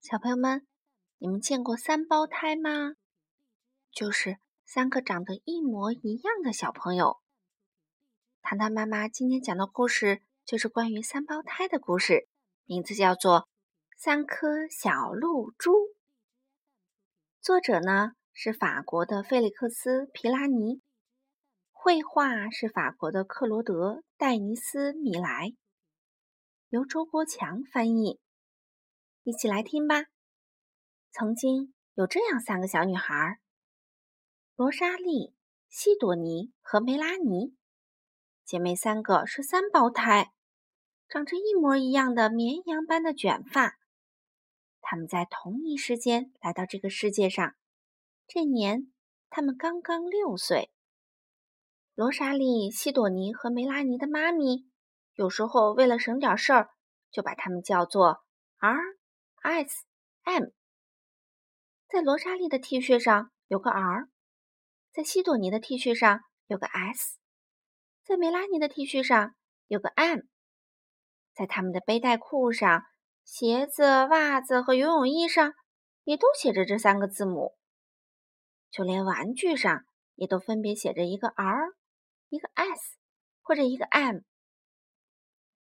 小朋友们，你们见过三胞胎吗？就是三个长得一模一样的小朋友。糖糖妈妈今天讲的故事就是关于三胞胎的故事，名字叫做《三颗小露珠》。作者呢是法国的费利克斯·皮拉尼，绘画是法国的克罗德·戴尼斯·米莱，由周国强翻译。一起来听吧。曾经有这样三个小女孩：罗莎莉、西朵尼和梅拉尼，姐妹三个是三胞胎，长着一模一样的绵羊般的卷发。她们在同一时间来到这个世界上，这年她们刚刚六岁。罗莎莉、西朵尼和梅拉尼的妈咪有时候为了省点事儿，就把她们叫做 R。S M，在罗莎莉的 T 恤上有个 R，在西朵尼的 T 恤上有个 S，在梅拉尼的 T 恤上有个 M，在他们的背带裤上、鞋子、袜子和游泳衣上也都写着这三个字母，就连玩具上也都分别写着一个 R、一个 S 或者一个 M，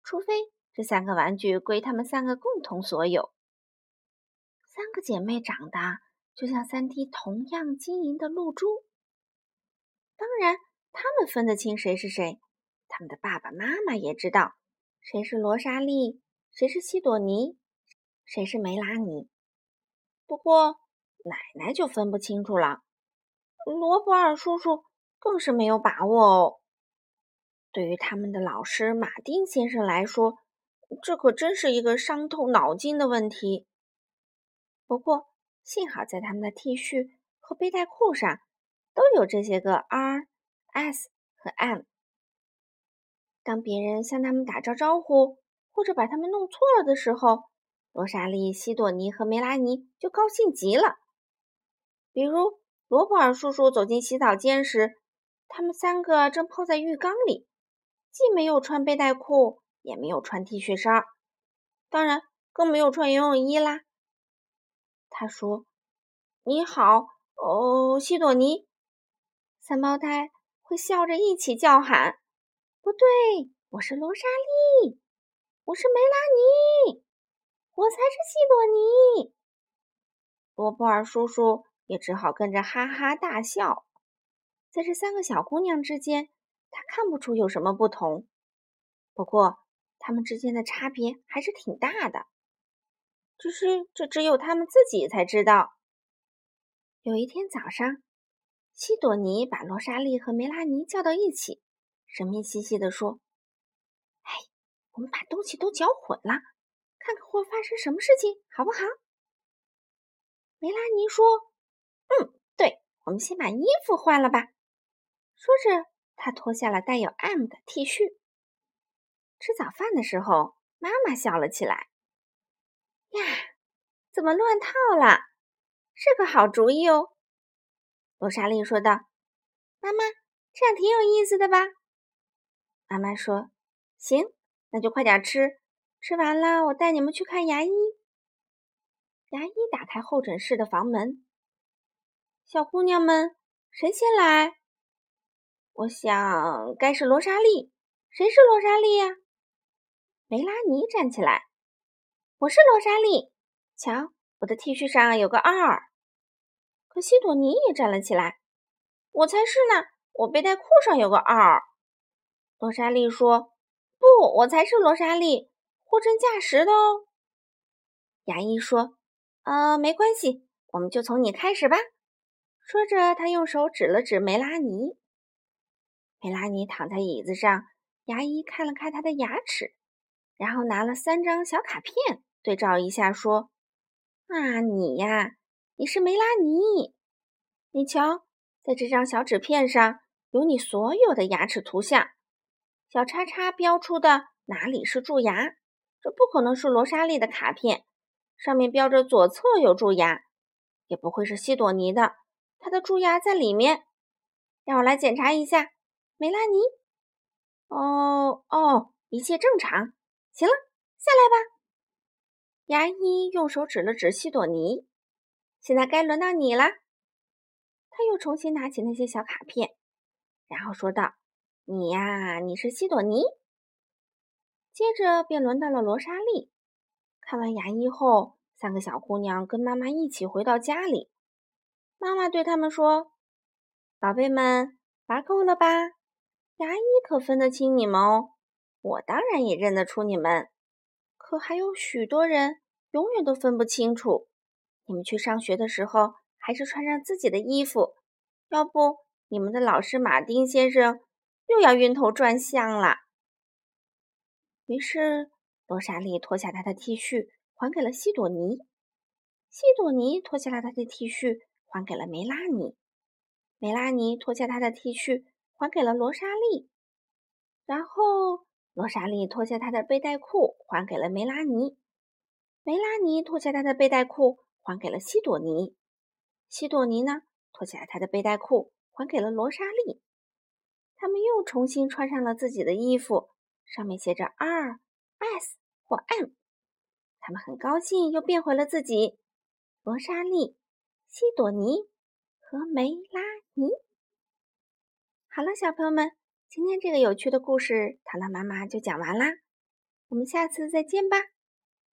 除非这三个玩具归他们三个共同所有。三个姐妹长得就像三滴同样晶莹的露珠。当然，她们分得清谁是谁，她们的爸爸妈妈也知道谁是罗莎莉，谁是西朵尼，谁是梅拉尼。不过，奶奶就分不清楚了。罗伯尔叔叔更是没有把握哦。对于他们的老师马丁先生来说，这可真是一个伤透脑筋的问题。不过，幸好在他们的 T 恤和背带裤上都有这些个 R、S 和 M。当别人向他们打招招呼，或者把他们弄错了的时候，罗莎莉、西朵尼和梅拉尼就高兴极了。比如，罗伯尔叔叔走进洗澡间时，他们三个正泡在浴缸里，既没有穿背带裤，也没有穿 T 恤衫，当然更没有穿游泳衣啦。他说：“你好，哦，西朵尼。”三胞胎会笑着一起叫喊：“不对，我是罗莎莉，我是梅拉尼，我才是西朵尼。”罗布尔叔叔也只好跟着哈哈大笑。在这三个小姑娘之间，他看不出有什么不同。不过，她们之间的差别还是挺大的。只是这只有他们自己才知道。有一天早上，西朵尼把罗莎莉和梅拉尼叫到一起，神秘兮兮地说：“哎，我们把东西都搅混了，看看会发生什么事情，好不好？”梅拉尼说：“嗯，对，我们先把衣服换了吧。”说着，她脱下了带有 M 的 T 恤。吃早饭的时候，妈妈笑了起来。呀，怎么乱套了？是个好主意哦。”罗莎莉说道。“妈妈，这样挺有意思的吧？”妈妈说：“行，那就快点吃。吃完了，我带你们去看牙医。”牙医打开候诊室的房门。小姑娘们，谁先来？我想该是罗莎莉。谁是罗莎莉呀？梅拉尼站起来。我是罗莎莉，瞧，我的 T 恤上有个二。可西朵尼也站了起来，我才是呢，我背带裤上有个二。罗莎莉说：“不，我才是罗莎莉，货真价实的哦。”牙医说：“呃，没关系，我们就从你开始吧。”说着，他用手指了指梅拉尼。梅拉尼躺在椅子上，牙医看了看他的牙齿，然后拿了三张小卡片。对照一下，说：“啊，你呀，你是梅拉尼。你瞧，在这张小纸片上有你所有的牙齿图像，小叉叉标出的哪里是蛀牙？这不可能是罗莎莉的卡片，上面标着左侧有蛀牙，也不会是西朵尼的，她的蛀牙在里面。让我来检查一下，梅拉尼。哦哦，一切正常。行了，下来吧。”牙医用手指了指西朵尼，现在该轮到你了。他又重新拿起那些小卡片，然后说道：“你呀，你是西朵尼。”接着便轮到了罗莎莉。看完牙医后，三个小姑娘跟妈妈一起回到家里。妈妈对他们说：“宝贝们，玩够了吧？牙医可分得清你们哦。我当然也认得出你们，可还有许多人永远都分不清楚。你们去上学的时候，还是穿上自己的衣服，要不你们的老师马丁先生又要晕头转向了。”于是，罗莎莉脱下她的 T 恤，还给了西朵尼；西朵尼脱下了她的 T 恤。还给了梅拉尼，梅拉尼脱下她的 T 恤，还给了罗莎莉。然后罗莎莉脱下她的背带裤，还给了梅拉尼。梅拉尼脱下她的背带裤，还给了西朵尼。西朵尼呢，脱下她的背带裤，还给了罗莎莉。他们又重新穿上了自己的衣服，上面写着 R、S 或 M。他们很高兴，又变回了自己。罗莎莉。西朵尼和梅拉尼。好了，小朋友们，今天这个有趣的故事，糖糖妈妈就讲完啦。我们下次再见吧。